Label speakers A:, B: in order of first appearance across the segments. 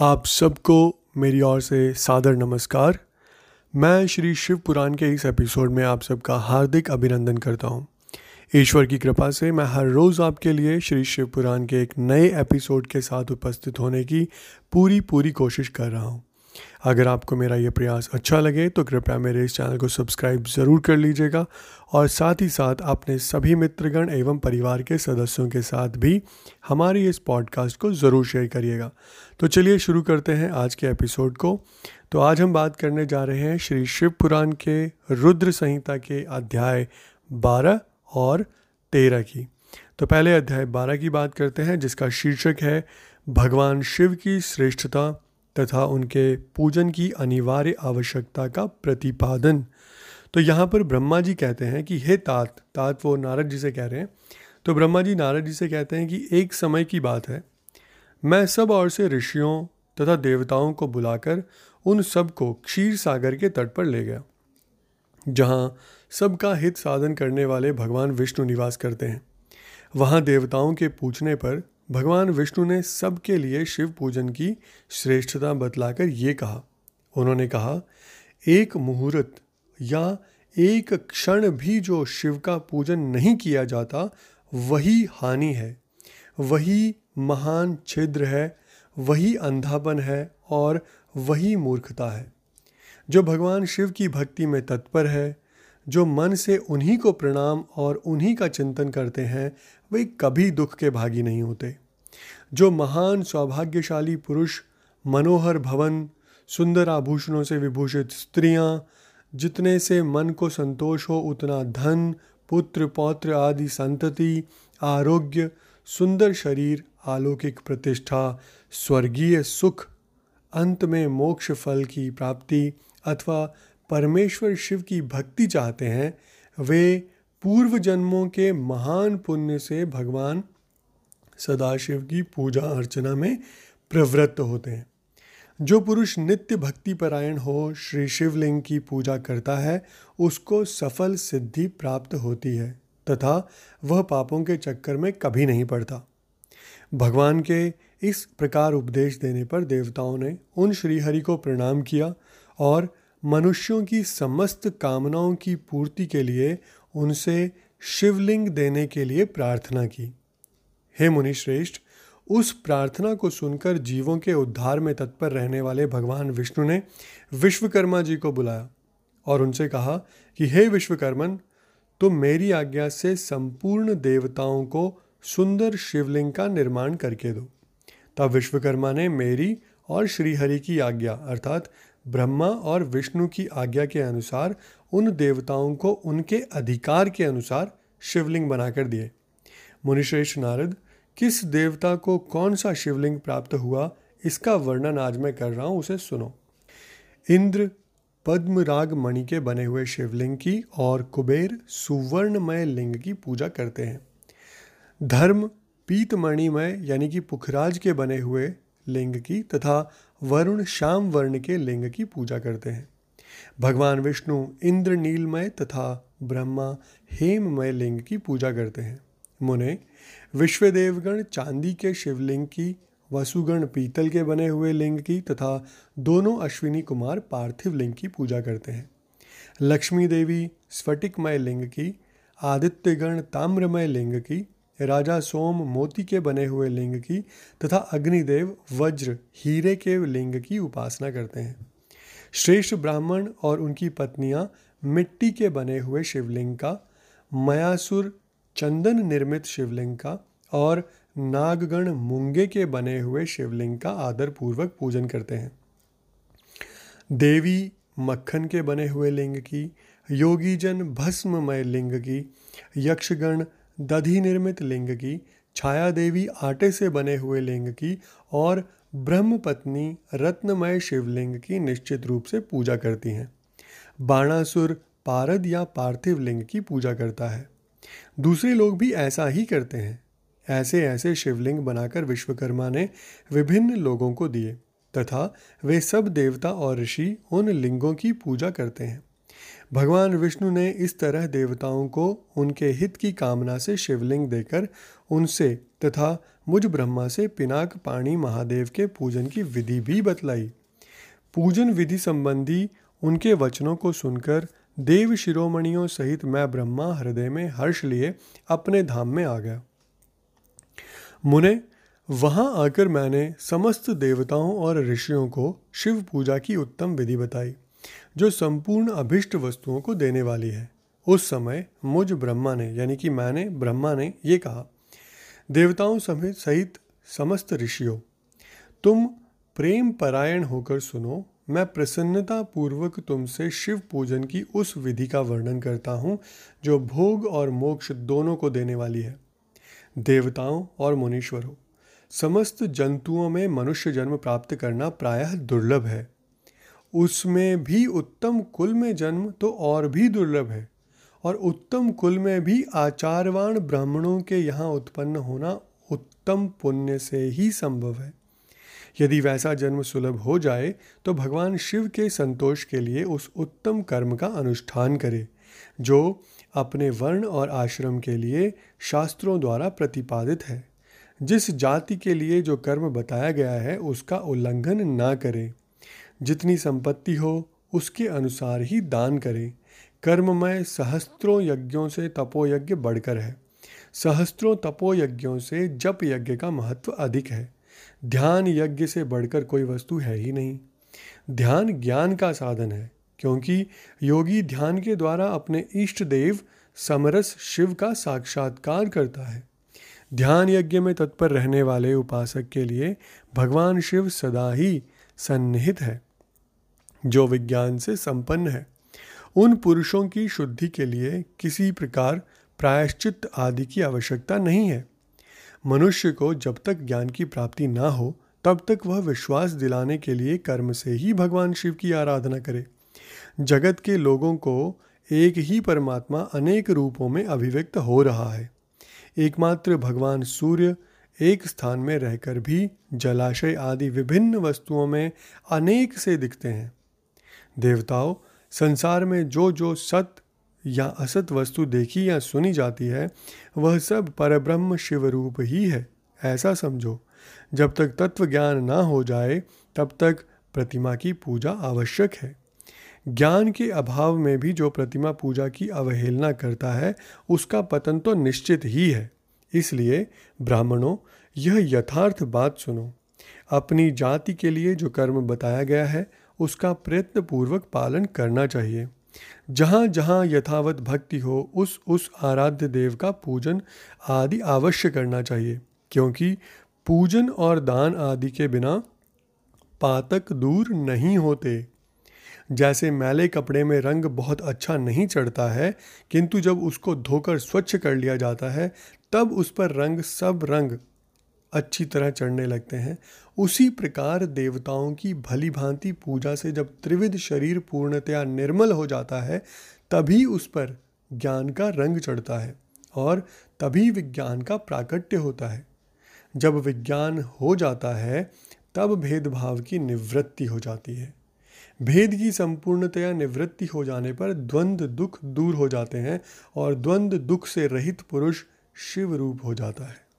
A: आप सबको मेरी ओर से सादर नमस्कार। मैं श्री शिव पुराण के इस एपिसोड में आप सबका हार्दिक अभिनंदन करता हूँ। ईश्वर की कृपा से मैं हर रोज़ आपके लिए श्री शिव पुराण के एक नए एपिसोड के साथ उपस्थित होने की पूरी पूरी कोशिश कर रहा हूँ। अगर आपको मेरा ये प्रयास अच्छा लगे तो कृपया मेरे इस चैनल को सब्सक्राइब ज़रूर कर लीजिएगा और साथ ही साथ अपने सभी मित्रगण एवं परिवार के सदस्यों के साथ भी हमारी इस पॉडकास्ट को ज़रूर शेयर करिएगा। तो चलिए शुरू करते हैं आज के एपिसोड को। तो आज हम बात करने जा रहे हैं श्री शिव पुराण के रुद्र संहिता के अध्याय बारह और तेरह की। तो पहले अध्याय बारह की बात करते हैं, जिसका शीर्षक है, भगवान शिव की श्रेष्ठता तथा उनके पूजन की अनिवार्य आवश्यकता का प्रतिपादन। तो यहाँ पर ब्रह्मा जी कहते हैं कि, हे तात तात वो नारद जी से कह रहे हैं। तो ब्रह्मा जी नारद जी से कहते हैं कि, एक समय की बात है। मैं सब और से ऋषियों तथा देवताओं को बुलाकर उन सबको क्षीर सागर के तट पर ले गया, जहाँ सबका हित साधन करने वाले भगवान विष्णु निवास करते हैं। वहाँ देवताओं के पूछने पर भगवान विष्णु ने सबके लिए शिव पूजन की श्रेष्ठता बतलाकर ये कहा। उन्होंने कहा, एक मुहूर्त या एक क्षण भी जो शिव का पूजन नहीं किया जाता, वही हानि है। वही महान छिद्र है, वही अंधापन है और वही मूर्खता है। जो भगवान शिव की भक्ति में तत्पर है, जो मन से उन्हीं को प्रणाम और उन्हीं का चिंतन करते हैं वे कभी दुख के भागी नहीं होते। जो महान, सौभाग्यशाली पुरुष, मनोहर भवन, सुंदर आभूषणों से विभूषित स्त्रियाँ, जितने से मन को संतोष हो, उतना धन, पुत्र, पौत्र आदि संतति, आरोग्य, सुंदर शरीर, अलौकिक प्रतिष्ठा, स्वर्गीय सुख, अंत में मोक्ष फल की प्राप्ति अथवा परमेश्वर शिव की भक्ति चाहते हैं, वे पूर्व जन्मों के महान पुण्य से भगवान सदाशिव की पूजा अर्चना में प्रवृत्त होते हैं। जो पुरुष नित्य भक्ति परायण हो, श्री शिवलिंग की पूजा करता है, उसको सफल सिद्धि प्राप्त होती है, तथा वह पापों के चक्कर में कभी नहीं पड़ता। भगवान के इस प्रकार उपदेश देने पर देवताओं ने उन श्रीहरि को प्रणाम किया और मनुष्यों की समस्त कामनाओं की पूर्ति के लिए उनसे शिवलिंग देने के लिए प्रार्थना की। हे मुनिश्रेष्ठ, उस प्रार्थना को सुनकर जीवों के उद्धार में तत्पर रहने वाले भगवान विष्णु ने विश्वकर्मा जी को बुलाया और उनसे कहा कि, हे विश्वकर्मन, तुम मेरी आज्ञा से संपूर्ण देवताओं को सुंदर शिवलिंग का निर्माण करके दो। तब विश्वकर्मा ने मेरी और श्रीहरि की आज्ञा, अर्थात ब्रह्मा और विष्णु की आज्ञा के अनुसार उन देवताओं को उनके अधिकार के अनुसार शिवलिंग बनाकर दिए। मुनिश्रेष्ठ नारद, किस देवता को कौन सा शिवलिंग प्राप्त हुआ, इसका वर्णन आज मैं कर रहा हूँ, उसे सुनो। इंद्र, पद्मराग मणि के बने हुए शिवलिंग की और कुबेर, सुवर्णमय लिंग की पूजा करते हैं। धर्म, पीतमणिमय यानी कि पुखराज के बने हुए लिंग की तथा वरुण श्याम वर्ण के लिंग की पूजा करते हैं। भगवान विष्णु इंद्र नीलमय तथा ब्रह्मा हेममय लिंग की पूजा करते हैं। मुने विश्वदेवगण चांदी के शिवलिंग की, वसुगण पीतल के बने हुए लिंग की तथा दोनों अश्विनी कुमार पार्थिव लिंग की पूजा करते हैं। लक्ष्मी देवी स्फटिकमय लिंग की, आदित्यगण ताम्रमय लिंग की राजा सोम मोती के बने हुए लिंग की तथा अग्निदेव वज्र हीरे के लिंग की उपासना करते हैं। श्रेष्ठ ब्राह्मण और उनकी पत्नियाँ मिट्टी के बने हुए शिवलिंग का, मयासुर चंदन निर्मित शिवलिंग का और नागगण मुंगे के बने हुए शिवलिंग का आदर पूर्वक पूजन करते हैं। देवी मक्खन के बने हुए लिंग की, योगीजन भस्ममय लिंग की, यक्षगण दधि निर्मित लिंग की छाया देवी आटे से बने हुए लिंग की और ब्रह्मपत्नी रत्नमय शिवलिंग की निश्चित रूप से पूजा करती हैं। बाणासुर पारद या पार्थिव लिंग की पूजा करता है। दूसरे लोग भी ऐसा ही करते हैं। ऐसे ऐसे शिवलिंग बनाकर विश्वकर्मा ने विभिन्न लोगों को दिए तथा वे सब देवता और ऋषि उन लिंगों की पूजा करते हैं। भगवान विष्णु ने इस तरह देवताओं को उनके हित की कामना से शिवलिंग देकर उनसे तथा मुझ ब्रह्मा से पिनाक पाणी महादेव के पूजन की विधि भी बतलाई। पूजन विधि संबंधी उनके वचनों को सुनकर देव शिरोमणियों सहित मैं ब्रह्मा हृदय में हर्ष लिए अपने धाम में आ गया। मुने, वहाँ आकर मैंने समस्त देवताओं और ऋषियों को शिव पूजा की उत्तम विधि बताई। जो संपूर्ण अभिष्ट वस्तुओं को देने वाली है। उस समय मुझ ब्रह्मा ने, यानी कि मैंने ब्रह्मा ने ये कहा, देवताओं समेत सहित समस्त ऋषियों, तुम प्रेम परायण होकर सुनो, मैं प्रसन्नता पूर्वक तुमसे शिव पूजन की उस विधि का वर्णन करता हूँ, जो भोग और मोक्ष दोनों को देने वाली है। देवताओं और मुनीश्वरों, समस्त जंतुओं में मनुष्य जन्म प्राप्त करना प्रायः दुर्लभ है। उसमें भी उत्तम कुल में जन्म तो और भी दुर्लभ है। और उत्तम कुल में भी आचारवान ब्राह्मणों के यहाँ उत्पन्न होना उत्तम पुण्य से ही संभव है। यदि वैसा जन्म सुलभ हो जाए तो भगवान शिव के संतोष के लिए उस उत्तम कर्म का अनुष्ठान करे, जो अपने वर्ण और आश्रम के लिए शास्त्रों द्वारा प्रतिपादित है। जिस जाति के लिए जो कर्म बताया गया है, उसका उल्लंघन ना करें। जितनी संपत्ति हो, उसके अनुसार ही दान करें। कर्ममय सहस्त्रों यज्ञों से तपोयज्ञ बढ़कर है। सहस्त्रों तपोयज्ञों से जप यज्ञ का महत्व अधिक है। ध्यान यज्ञ से बढ़कर कोई वस्तु है ही नहीं। ध्यान ज्ञान का साधन है, क्योंकि योगी ध्यान के द्वारा अपने इष्ट देव समरस शिव का साक्षात्कार करता है। ध्यान यज्ञ में तत्पर रहने वाले उपासक के लिए भगवान शिव सदा ही सन्निहित है। जो विज्ञान से संपन्न है। उन पुरुषों की शुद्धि के लिए किसी प्रकार प्रायश्चित आदि की आवश्यकता नहीं है। मनुष्य को जब तक ज्ञान की प्राप्ति ना हो, तब तक वह विश्वास दिलाने के लिए कर्म से ही भगवान शिव की आराधना करे। जगत के लोगों को एक ही परमात्मा अनेक रूपों में अभिव्यक्त हो रहा है। एकमात्र भगवान सूर्य एक स्थान में रहकर भी जलाशय आदि विभिन्न वस्तुओं में अनेक से दिखते हैं। देवताओं, संसार में जो जो सत या असत वस्तु देखी या सुनी जाती है, वह सब परब्रह्म शिव रूप ही है। ऐसा समझो, जब तक तत्व ज्ञान ना हो जाए, तब तक प्रतिमा की पूजा आवश्यक है। ज्ञान के अभाव में भी जो प्रतिमा पूजा की अवहेलना करता है, उसका पतन तो निश्चित ही है। इसलिए, ब्राह्मणों, यह यथार्थ बात सुनो। अपनी जाति के लिए जो कर्म बताया गया है उसका प्रयत्नपूर्वक पालन करना चाहिए। जहाँ जहाँ यथावत भक्ति हो, उस उस आराध्य देव का पूजन आदि अवश्य करना चाहिए, क्योंकि पूजन और दान आदि के बिना पातक दूर नहीं होते। जैसे मैले कपड़े में रंग बहुत अच्छा नहीं चढ़ता है, किंतु जब उसको धोकर स्वच्छ कर लिया जाता है, तब उस पर रंग सब रंग अच्छी तरह चढ़ने लगते हैं। उसी प्रकार देवताओं की भली भांति पूजा से जब त्रिविध शरीर पूर्णतया निर्मल हो जाता है, तभी उस पर ज्ञान का रंग चढ़ता है और तभी विज्ञान का प्राकट्य होता है। जब विज्ञान हो जाता है, तब भेदभाव की निवृत्ति हो जाती है। भेद की संपूर्णतया निवृत्ति हो जाने पर द्वंद्व दुख दूर हो जाते हैं और द्वंद्व दुख से रहित पुरुष शिव रूप हो जाता है।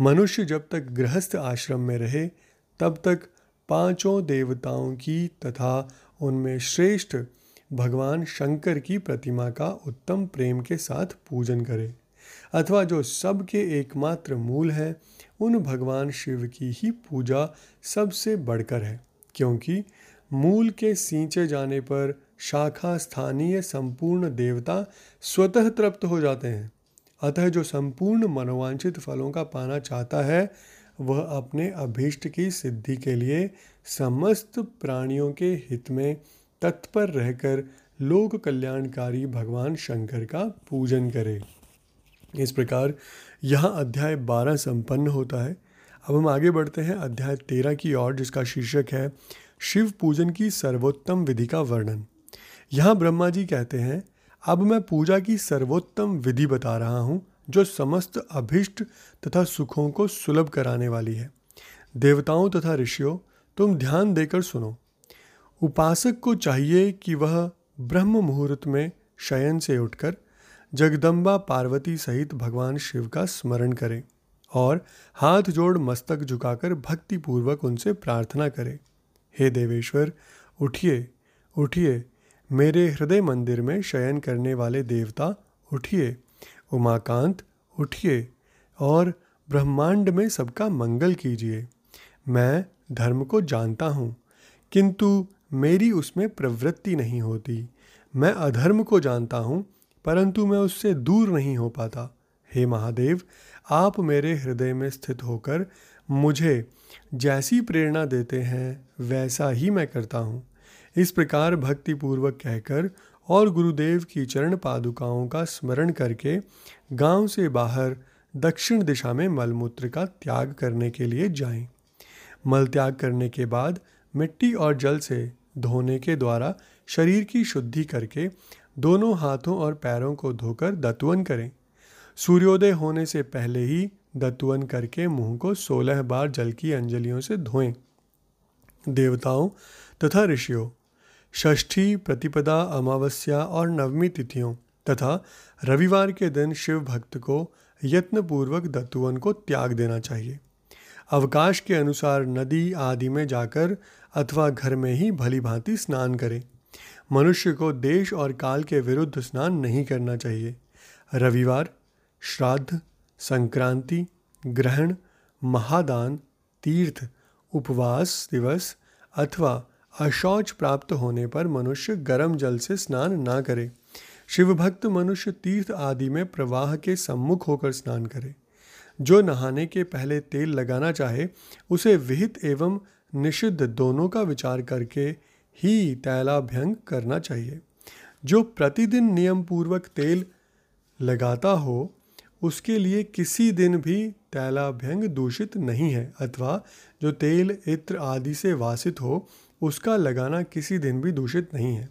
A: मनुष्य जब तक गृहस्थ आश्रम में रहे, तब तक पाँचों देवताओं की तथा उनमें श्रेष्ठ भगवान शंकर की प्रतिमा का उत्तम प्रेम के साथ पूजन करे। अथवा जो सबके एकमात्र मूल है, उन भगवान शिव की ही पूजा सबसे बढ़कर है, क्योंकि मूल के सींचे जाने पर शाखा स्थानीय संपूर्ण देवता स्वतः तृप्त हो जाते हैं। अतः जो संपूर्ण मनोवांछित फलों का पाना चाहता है, वह अपने अभीष्ट की सिद्धि के लिए समस्त प्राणियों के हित में तत्पर रहकर लोक कल्याणकारी भगवान शंकर का पूजन करे। इस प्रकार यहाँ अध्याय बारह संपन्न होता है। अब हम आगे बढ़ते हैं अध्याय तेरह की ओर, जिसका शीर्षक है, शिव पूजन की सर्वोत्तम विधि का वर्णन। यहाँ ब्रह्मा जी कहते हैं अब मैं पूजा की सर्वोत्तम विधि बता रहा हूँ, जो समस्त अभिष्ट तथा सुखों को सुलभ कराने वाली है। देवताओं तथा ऋषियों, तुम ध्यान देकर सुनो। उपासक को चाहिए कि वह ब्रह्म मुहूर्त में शयन से उठकर जगदम्बा पार्वती सहित भगवान शिव का स्मरण करें और हाथ जोड़ मस्तक झुकाकर भक्तिपूर्वक उनसे प्रार्थना करें। हे देवेश्वर, उठिए उठिए मेरे हृदय मंदिर में शयन करने वाले देवता, उठिए। उमाकांत, उठिए और ब्रह्मांड में सबका मंगल कीजिए। मैं धर्म को जानता हूँ, किंतु मेरी उसमें प्रवृत्ति नहीं होती। मैं अधर्म को जानता हूँ, परंतु मैं उससे दूर नहीं हो पाता। हे महादेव, आप मेरे हृदय में स्थित होकर मुझे जैसी प्रेरणा देते हैं, वैसा ही मैं करता हूँ। इस प्रकार भक्तिपूर्वक कहकर और गुरुदेव की चरण पादुकाओं का स्मरण करके गाँव से बाहर दक्षिण दिशा में मलमूत्र का त्याग करने के लिए जाएँ। मल त्याग करने के बाद मिट्टी और जल से धोने के द्वारा शरीर की शुद्धि करके दोनों हाथों और पैरों को धोकर दतुवन करें सूर्योदय होने से पहले ही दतुवन करके मुँह को सोलह बार जल की अंजलियों से धोएँ देवताओं तथा ऋषियों षष्ठी, प्रतिपदा, अमावस्या और नवमी तिथियों तथा रविवार के दिन शिव भक्त को यत्नपूर्वक दत्तुवन को त्याग देना चाहिए। अवकाश के अनुसार नदी आदि में जाकर अथवा घर में ही भली भांति स्नान करें। मनुष्य को देश और काल के विरुद्ध स्नान नहीं करना चाहिए। रविवार, श्राद्ध, संक्रांति, ग्रहण, महादान, तीर्थ, उपवास दिवस अथवा अशौच प्राप्त होने पर मनुष्य गर्म जल से स्नान ना करे। शिव भक्त मनुष्य तीर्थ आदि में प्रवाह के सम्मुख होकर स्नान करे। जो नहाने के पहले तेल लगाना चाहे, उसे विहित एवं निषिद्ध दोनों का विचार करके ही तैलाभ्यंग करना चाहिए। जो प्रतिदिन नियम पूर्वक तेल लगाता हो, उसके लिए किसी दिन भी तैलाभ्यंग दूषित नहीं है, अथवा जो तेल इत्र आदि से वासित हो उसका लगाना किसी दिन भी दूषित नहीं है।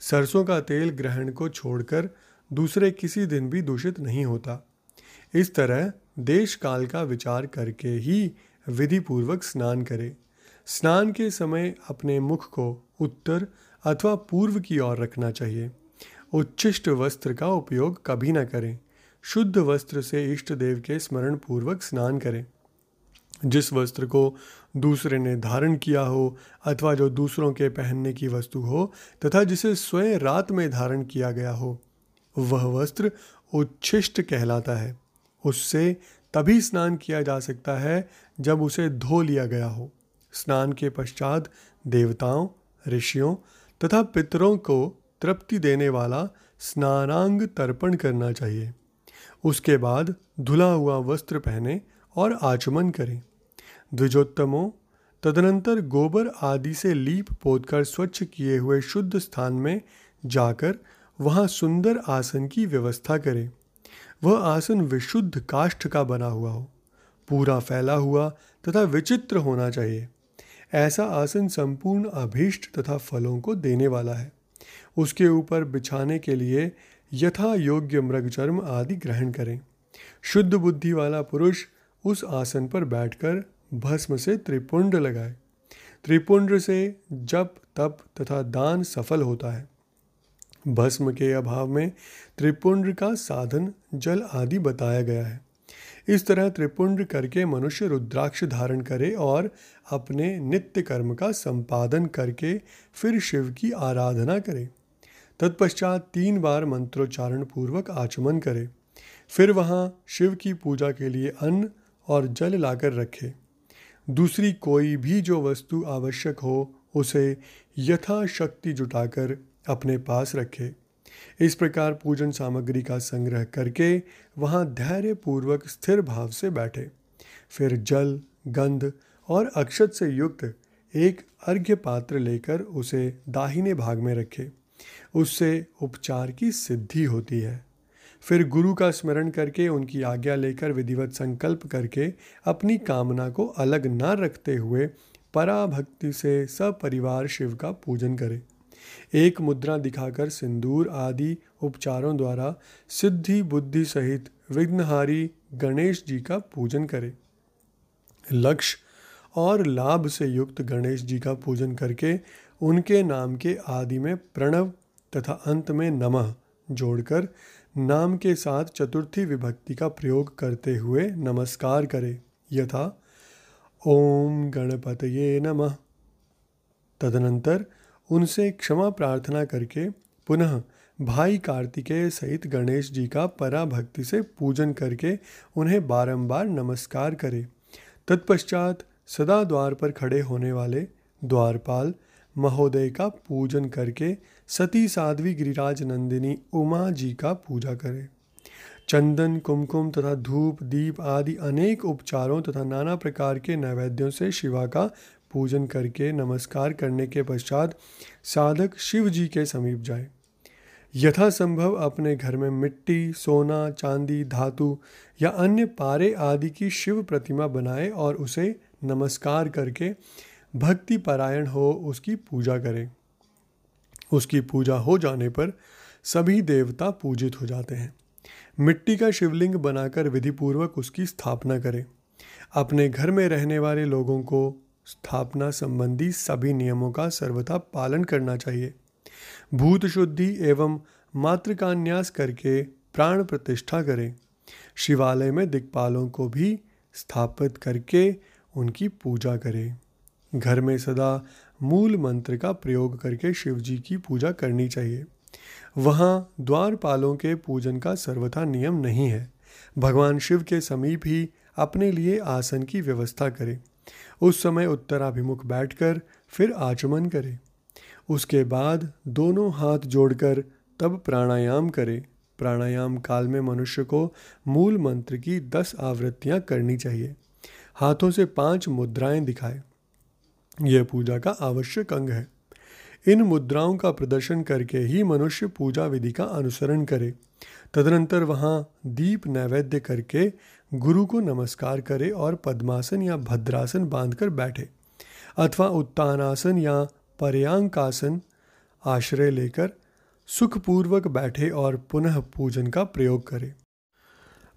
A: सरसों का तेल ग्रहण को छोड़कर दूसरे किसी दिन भी दूषित नहीं होता। इस तरह देश काल का विचार करके ही विधि पूर्वक स्नान करें। स्नान के समय अपने मुख को उत्तर अथवा पूर्व की ओर रखना चाहिए। उच्चिष्ट वस्त्र का उपयोग कभी न करें। शुद्ध वस्त्र से इष्ट देव के स्मरण पूर्वक स्नान करें। जिस वस्त्र को दूसरे ने धारण किया हो अथवा जो दूसरों के पहनने की वस्तु हो तथा जिसे स्वयं रात में धारण किया गया हो, वह वस्त्र उच्छिष्ट कहलाता है। उससे तभी स्नान किया जा सकता है जब उसे धो लिया गया हो। स्नान के पश्चात देवताओं, ऋषियों तथा पितरों को तृप्ति देने वाला स्नानांग तर्पण करना चाहिए। उसके बाद धुला हुआ वस्त्र पहने और आचमन करें। द्विजोत्तमों, तदनंतर गोबर आदि से लीप पोत कर स्वच्छ किए हुए शुद्ध स्थान में जाकर वहाँ सुंदर आसन की व्यवस्था करें। वह आसन विशुद्ध काष्ठ का बना हुआ हो। पूरा फैला हुआ तथा विचित्र होना चाहिए। ऐसा आसन संपूर्ण अभीष्ट तथा फलों को देने वाला है। उसके ऊपर बिछाने के लिए यथा योग्य मृगचर्म आदि ग्रहण करें। शुद्ध बुद्धि वाला पुरुष उस आसन पर बैठकर भस्म से त्रिपुंड लगाए। त्रिपुंड से जप, तप तथा दान सफल होता है। भस्म के अभाव में त्रिपुंड का साधन, जल आदि बताया गया है। इस तरह त्रिपुंड करके मनुष्य रुद्राक्ष धारण करे और अपने नित्य कर्म का संपादन करके फिर शिव की आराधना करे। तत्पश्चात तीन बार मंत्रोच्चारण पूर्वक आचमन करे। फिर वहाँ शिव की पूजा के लिए अन्न और जल लाकर रखे। दूसरी कोई भी जो वस्तु आवश्यक हो, उसे यथाशक्ति जुटाकर अपने पास रखे। इस प्रकार पूजन सामग्री का संग्रह करके वहाँ धैर्य पूर्वक स्थिर भाव से बैठे। फिर जल, गंध और अक्षत से युक्त एक अर्घ्य पात्र लेकर उसे दाहिने भाग में रखे। उससे उपचार की सिद्धि होती है। फिर गुरु का स्मरण करके, उनकी आज्ञा लेकर विधिवत संकल्प करके अपनी कामना को अलग न रखते हुए पराभक्ति से सपरिवार शिव का पूजन करें। एक मुद्रा दिखाकर सिंदूर आदि उपचारों द्वारा सिद्धि बुद्धि सहित विघ्नहारी गणेश जी का पूजन करें। लक्ष्य और लाभ से युक्त गणेश जी का पूजन करके उनके नाम के आदि में प्रणव तथा अंत में नमः जोड़कर नाम के साथ चतुर्थी विभक्ति का प्रयोग करते हुए नमस्कार करें। यथा, ओम गणपतये नमः। तदनंतर उनसे क्षमा प्रार्थना करके पुनः भाई कार्तिकेय सहित गणेश जी का पराभक्ति से पूजन करके उन्हें बारंबार नमस्कार करें। तत्पश्चात सदा द्वार पर खड़े होने वाले द्वारपाल महोदय का पूजन करके सती साध्वी गिरिराज नंदिनी उमा जी का पूजा करें। चंदन, कुमकुम तथा धूप, दीप आदि अनेक उपचारों तथा नाना प्रकार के नैवेद्यों से शिवा का पूजन करके नमस्कार करने के पश्चात साधक शिव जी के समीप जाए। यथासंभव अपने घर में मिट्टी, सोना, चांदी, धातु या अन्य पारे आदि की शिव प्रतिमा बनाए और उसे नमस्कार करके भक्ति परायण हो उसकी पूजा करें। उसकी पूजा हो जाने पर सभी देवता पूजित हो जाते हैं। मिट्टी का शिवलिंग बनाकर विधिपूर्वक उसकी स्थापना करें। अपने घर में रहने वाले लोगों को स्थापना संबंधी सभी नियमों का सर्वथा पालन करना चाहिए। भूत शुद्धि एवं मातृकान्यास करके प्राण प्रतिष्ठा करें। शिवालय में दिक्पालों को भी स्थापित करके उनकी पूजा करें। घर में सदा मूल मंत्र का प्रयोग करके शिव जी की पूजा करनी चाहिए। वहाँ द्वारपालों के पूजन का सर्वथा नियम नहीं है। भगवान शिव के समीप ही अपने लिए आसन की व्यवस्था करें। उस समय उत्तराभिमुख बैठकर फिर आचमन करें। उसके बाद दोनों हाथ जोड़कर तब प्राणायाम करें। प्राणायाम काल में मनुष्य को मूल मंत्र की दस आवृत्तियाँ करनी चाहिए। हाथों से पाँच मुद्राएँ दिखाए। यह पूजा का आवश्यक अंग है। इन मुद्राओं का प्रदर्शन करके ही मनुष्य पूजा विधि का अनुसरण करे। तदनंतर वहाँ दीप नैवेद्य करके गुरु को नमस्कार करे और पद्मासन या भद्रासन बांधकर बैठे, अथवा उत्तानासन या पर्यांकासन आश्रय लेकर सुखपूर्वक बैठे और पुनः पूजन का प्रयोग करे।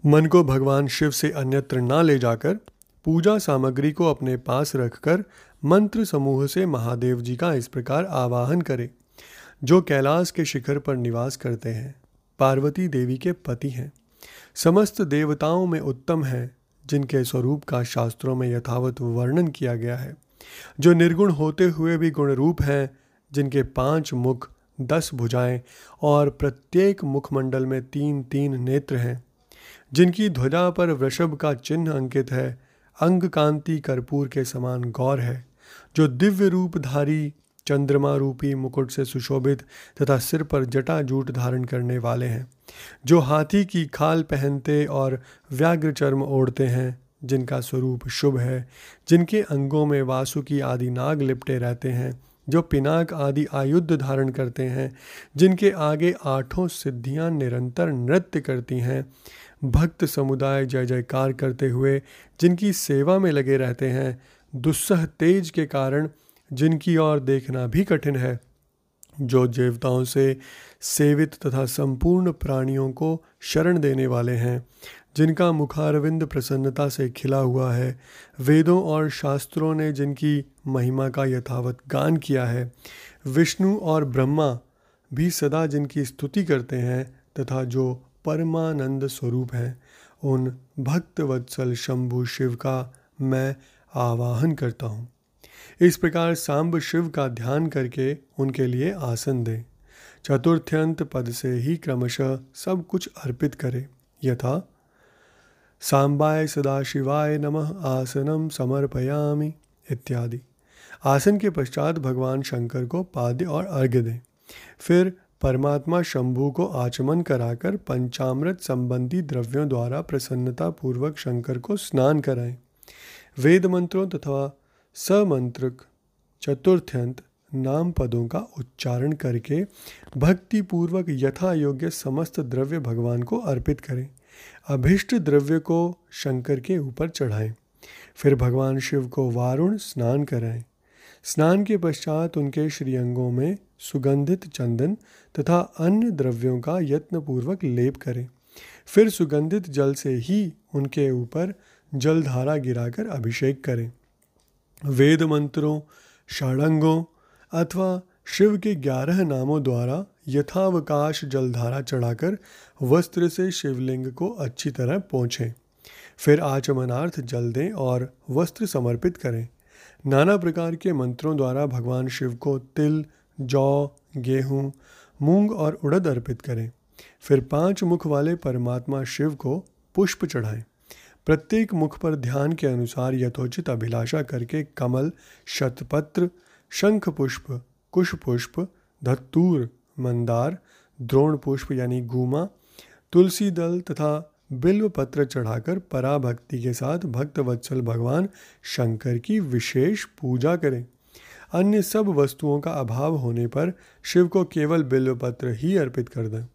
A: मन को भगवान शिव से अन्यत्र ना ले जाकर पूजा सामग्री को अपने पास रखकर मंत्र समूह से महादेव जी का इस प्रकार आवाहन करें, जो कैलाश के शिखर पर निवास करते हैं। पार्वती देवी के पति हैं। समस्त देवताओं में उत्तम हैं, जिनके स्वरूप का शास्त्रों में यथावत वर्णन किया गया है। जो निर्गुण होते हुए भी गुण रूप हैं, जिनके पाँच मुख, दस भुजाएँ और प्रत्येक मुखमंडल में तीन तीन नेत्र हैं। जिनकी ध्वजा पर वृषभ का चिन्ह अंकित है अंग कांति कर्पूर के समान गौर है। जो दिव्य रूपधारी चंद्रमा रूपी मुकुट से सुशोभित तथा सिर पर जटा जूट धारण करने वाले हैं, जो हाथी की खाल पहनते और व्याघ्र चर्म ओढ़ते हैं, जिनका स्वरूप शुभ है, जिनके अंगों में वासुकी आदि नाग लिपटे रहते हैं, जो पिनाक आदि आयुध धारण करते हैं, जिनके आगे आठों सिद्धियाँ निरंतर नृत्य करती हैं, भक्त समुदाय जय जयकार करते हुए जिनकी सेवा में लगे रहते हैं दुस्सह तेज के कारण जिनकी ओर देखना भी कठिन है, जो देवताओं से सेवित तथा संपूर्ण प्राणियों को शरण देने वाले हैं, जिनका मुखारविंद प्रसन्नता से खिला हुआ है। वेदों और शास्त्रों ने जिनकी महिमा का यथावत गान किया है, विष्णु और ब्रह्मा भी सदा जिनकी स्तुति करते हैं तथा जो परमानंद स्वरूप हैं, उन भक्त वत्सल शंभु शिव का मैं आवाहन करता हूँ। इस प्रकार सांब शिव का ध्यान करके उनके लिए आसन दें। चतुर्थ्यंत पद से ही क्रमशः सब कुछ अर्पित करें। यथा, सांबाय सदाशिवाय नमः आसनम समर्पयामि इत्यादि। आसन के पश्चात भगवान शंकर को पाद्य और अर्घ्य दें। फिर परमात्मा शंभु को आचमन कराकर पंचामृत संबंधी द्रव्यों द्वारा प्रसन्नता पूर्वक शंकर को स्नान कराएँ। वेद मंत्रों तथा समंत्रक चतुर्थ्यंत नाम पदों का उच्चारण करके भक्ति पूर्वक यथा योग्य समस्त द्रव्य भगवान को अर्पित करें। अभिष्ट द्रव्य को शंकर के ऊपर चढ़ाएँ। फिर भगवान शिव को वारुण स्नान कराएँ। स्नान के पश्चात उनके श्रीअंगों में सुगंधित चंदन तथा अन्य द्रव्यों का यत्नपूर्वक लेप करें। फिर सुगंधित जल से ही उनके ऊपर जलधारा गिराकर अभिषेक करें। वेद मंत्रों, षडंगों अथवा शिव के ग्यारह नामों द्वारा यथावकाश जलधारा चढ़ाकर वस्त्र से शिवलिंग को अच्छी तरह पहुँचें फिर आचमनार्थ जल दें और वस्त्र समर्पित करें। नाना प्रकार के मंत्रों द्वारा भगवान शिव को तिल, जौ, गेहूँ, मूंग और उड़द अर्पित करें। फिर पाँच मुख वाले परमात्मा शिव को पुष्प चढ़ाएँ। प्रत्येक मुख पर ध्यान के अनुसार यथोचित अभिलाषा करके कमल, शतपत्र शंख पुष्प कुश पुष्प धत्तूर, मंदार द्रोण पुष्प यानी गुमा तुलसी दल तथा बिल्व पत्र चढ़ाकर पराभक्ति के साथ भक्त वत्सल भगवान शंकर की विशेष पूजा करें। अन्य सब वस्तुओं का अभाव होने पर शिव को केवल बिल्व पत्र ही अर्पित कर दें।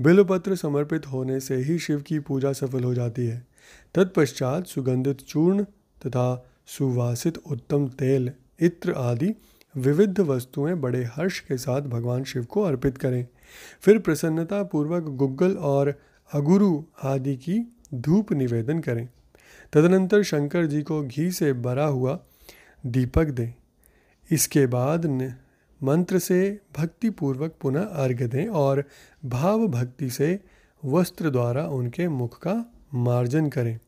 A: बिल्व पत्र समर्पित होने से ही शिव की पूजा सफल हो जाती है। तत्पश्चात सुगंधित चूर्ण तथा सुवासित उत्तम तेल, इत्र आदि विविध वस्तुएँ बड़े हर्ष के साथ भगवान शिव को अर्पित करें। फिर प्रसन्नता पूर्वक गुग्गल और अगुरु आदि की धूप निवेदन करें। तदनंतर शंकर जी को घी से भरा हुआ दीपक दें। इसके बाद मंत्र से भक्ति पूर्वक पुनः अर्घ दें और भाव भक्ति से वस्त्र द्वारा उनके मुख का मार्जन करें।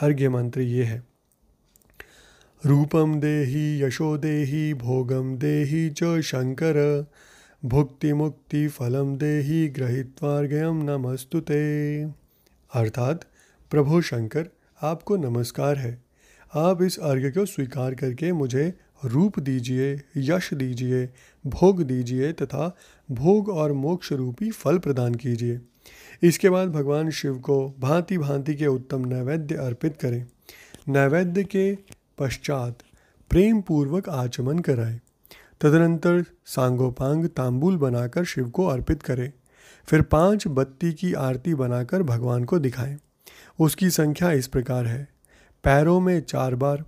A: अर्घ्य मंत्र ये है। रूपम देहि, यशो देहि, भोगम देहि च शंकर। भुक्ति मुक्ति फलम देहि ग्रहित्वार्घ्यम नमस्तुते। अर्थात, प्रभु शंकर, आपको नमस्कार है। आप इस अर्घ्य को स्वीकार करके मुझे रूप दीजिए, यश दीजिए, भोग दीजिए तथा भोग और मोक्ष रूपी फल प्रदान कीजिए। इसके बाद भगवान शिव को भांति भांति के उत्तम नैवेद्य अर्पित करें। नैवेद्य के पश्चात प्रेम पूर्वक आचमन कराएँ। तदनंतर सांगोपांग तांबूल बनाकर शिव को अर्पित करें। फिर पाँच बत्ती की आरती बनाकर भगवान को दिखाएँ। उसकी संख्या इस प्रकार है। पैरों में चार बार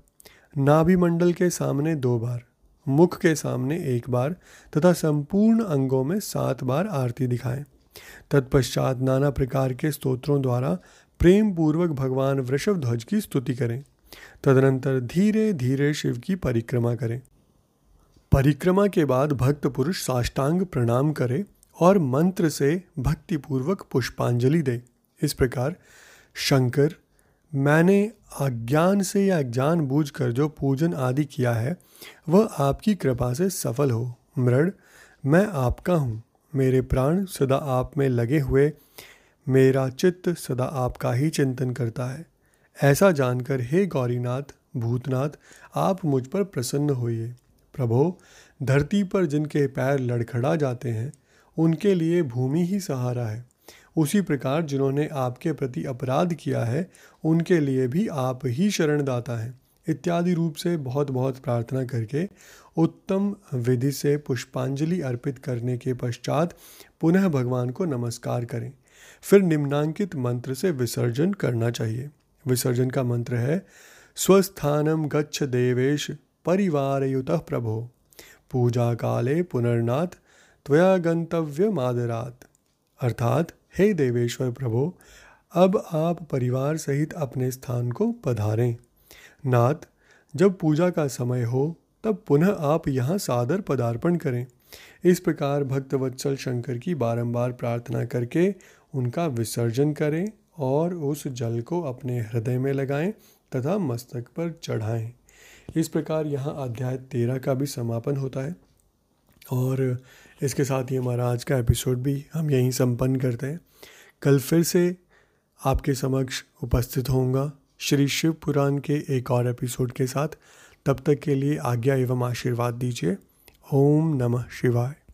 A: नाभिमंडल के सामने दो बार, मुख के सामने एक बार तथा संपूर्ण अंगों में सात बार आरती दिखाएँ। तत्पश्चात नाना प्रकार के स्तोत्रों द्वारा प्रेम पूर्वक भगवान वृषभ ध्वज की स्तुति करें। तदनंतर धीरे धीरे शिव की परिक्रमा करें। परिक्रमा के बाद भक्त पुरुष साष्टांग प्रणाम करे और मंत्र से भक्तिपूर्वक पुष्पांजलि दे। इस प्रकार, शंकर, मैंने अज्ञान से या ज्ञान बूझ कर जो पूजन आदि किया है, वह आपकी कृपा से सफल हो। मृण, मैं आपका हूँ। मेरे प्राण सदा आप में लगे हुए, मेरा चित्त सदा आपका ही चिंतन करता है। ऐसा जानकर हे गौरीनाथ, भूतनाथ, आप मुझ पर प्रसन्न होइए। प्रभो, धरती पर जिनके पैर लड़खड़ा जाते हैं, उनके लिए भूमि ही सहारा है। उसी प्रकार जिन्होंने आपके प्रति अपराध किया है, उनके लिए भी आप ही शरणदाता हैं। इत्यादि रूप से बहुत बहुत प्रार्थना करके उत्तम विधि से पुष्पांजलि अर्पित करने के पश्चात पुनः भगवान को नमस्कार करें। फिर निम्नांकित मंत्र से विसर्जन करना चाहिए। विसर्जन का मंत्र है स्वस्थानम गच्छ देवेश परिवार युत प्रभो। पूजा काले पुनर्नाथ, त्वया गंतव्य मादरात। अर्थात, हे देवेश्वर प्रभो, अब आप परिवार सहित अपने स्थान को पधारें। नाथ, जब पूजा का समय हो, तब पुनः आप यहाँ सादर पदार्पण करें। इस प्रकार भक्तवत्सल शंकर की बारंबार प्रार्थना करके उनका विसर्जन करें और उस जल को अपने हृदय में लगाएँ तथा मस्तक पर चढ़ाएँ। इस प्रकार यहाँ अध्याय तेरह का भी समापन होता है। और इसके साथ ही हमारा आज का एपिसोड भी हम यहीं संपन्न करते हैं। कल फिर से आपके समक्ष उपस्थित होऊँगा। श्री शिव पुराण के एक और एपिसोड के साथ, तब तक के लिए आज्ञा एवं आशीर्वाद दीजिए। ओम नमः शिवाय।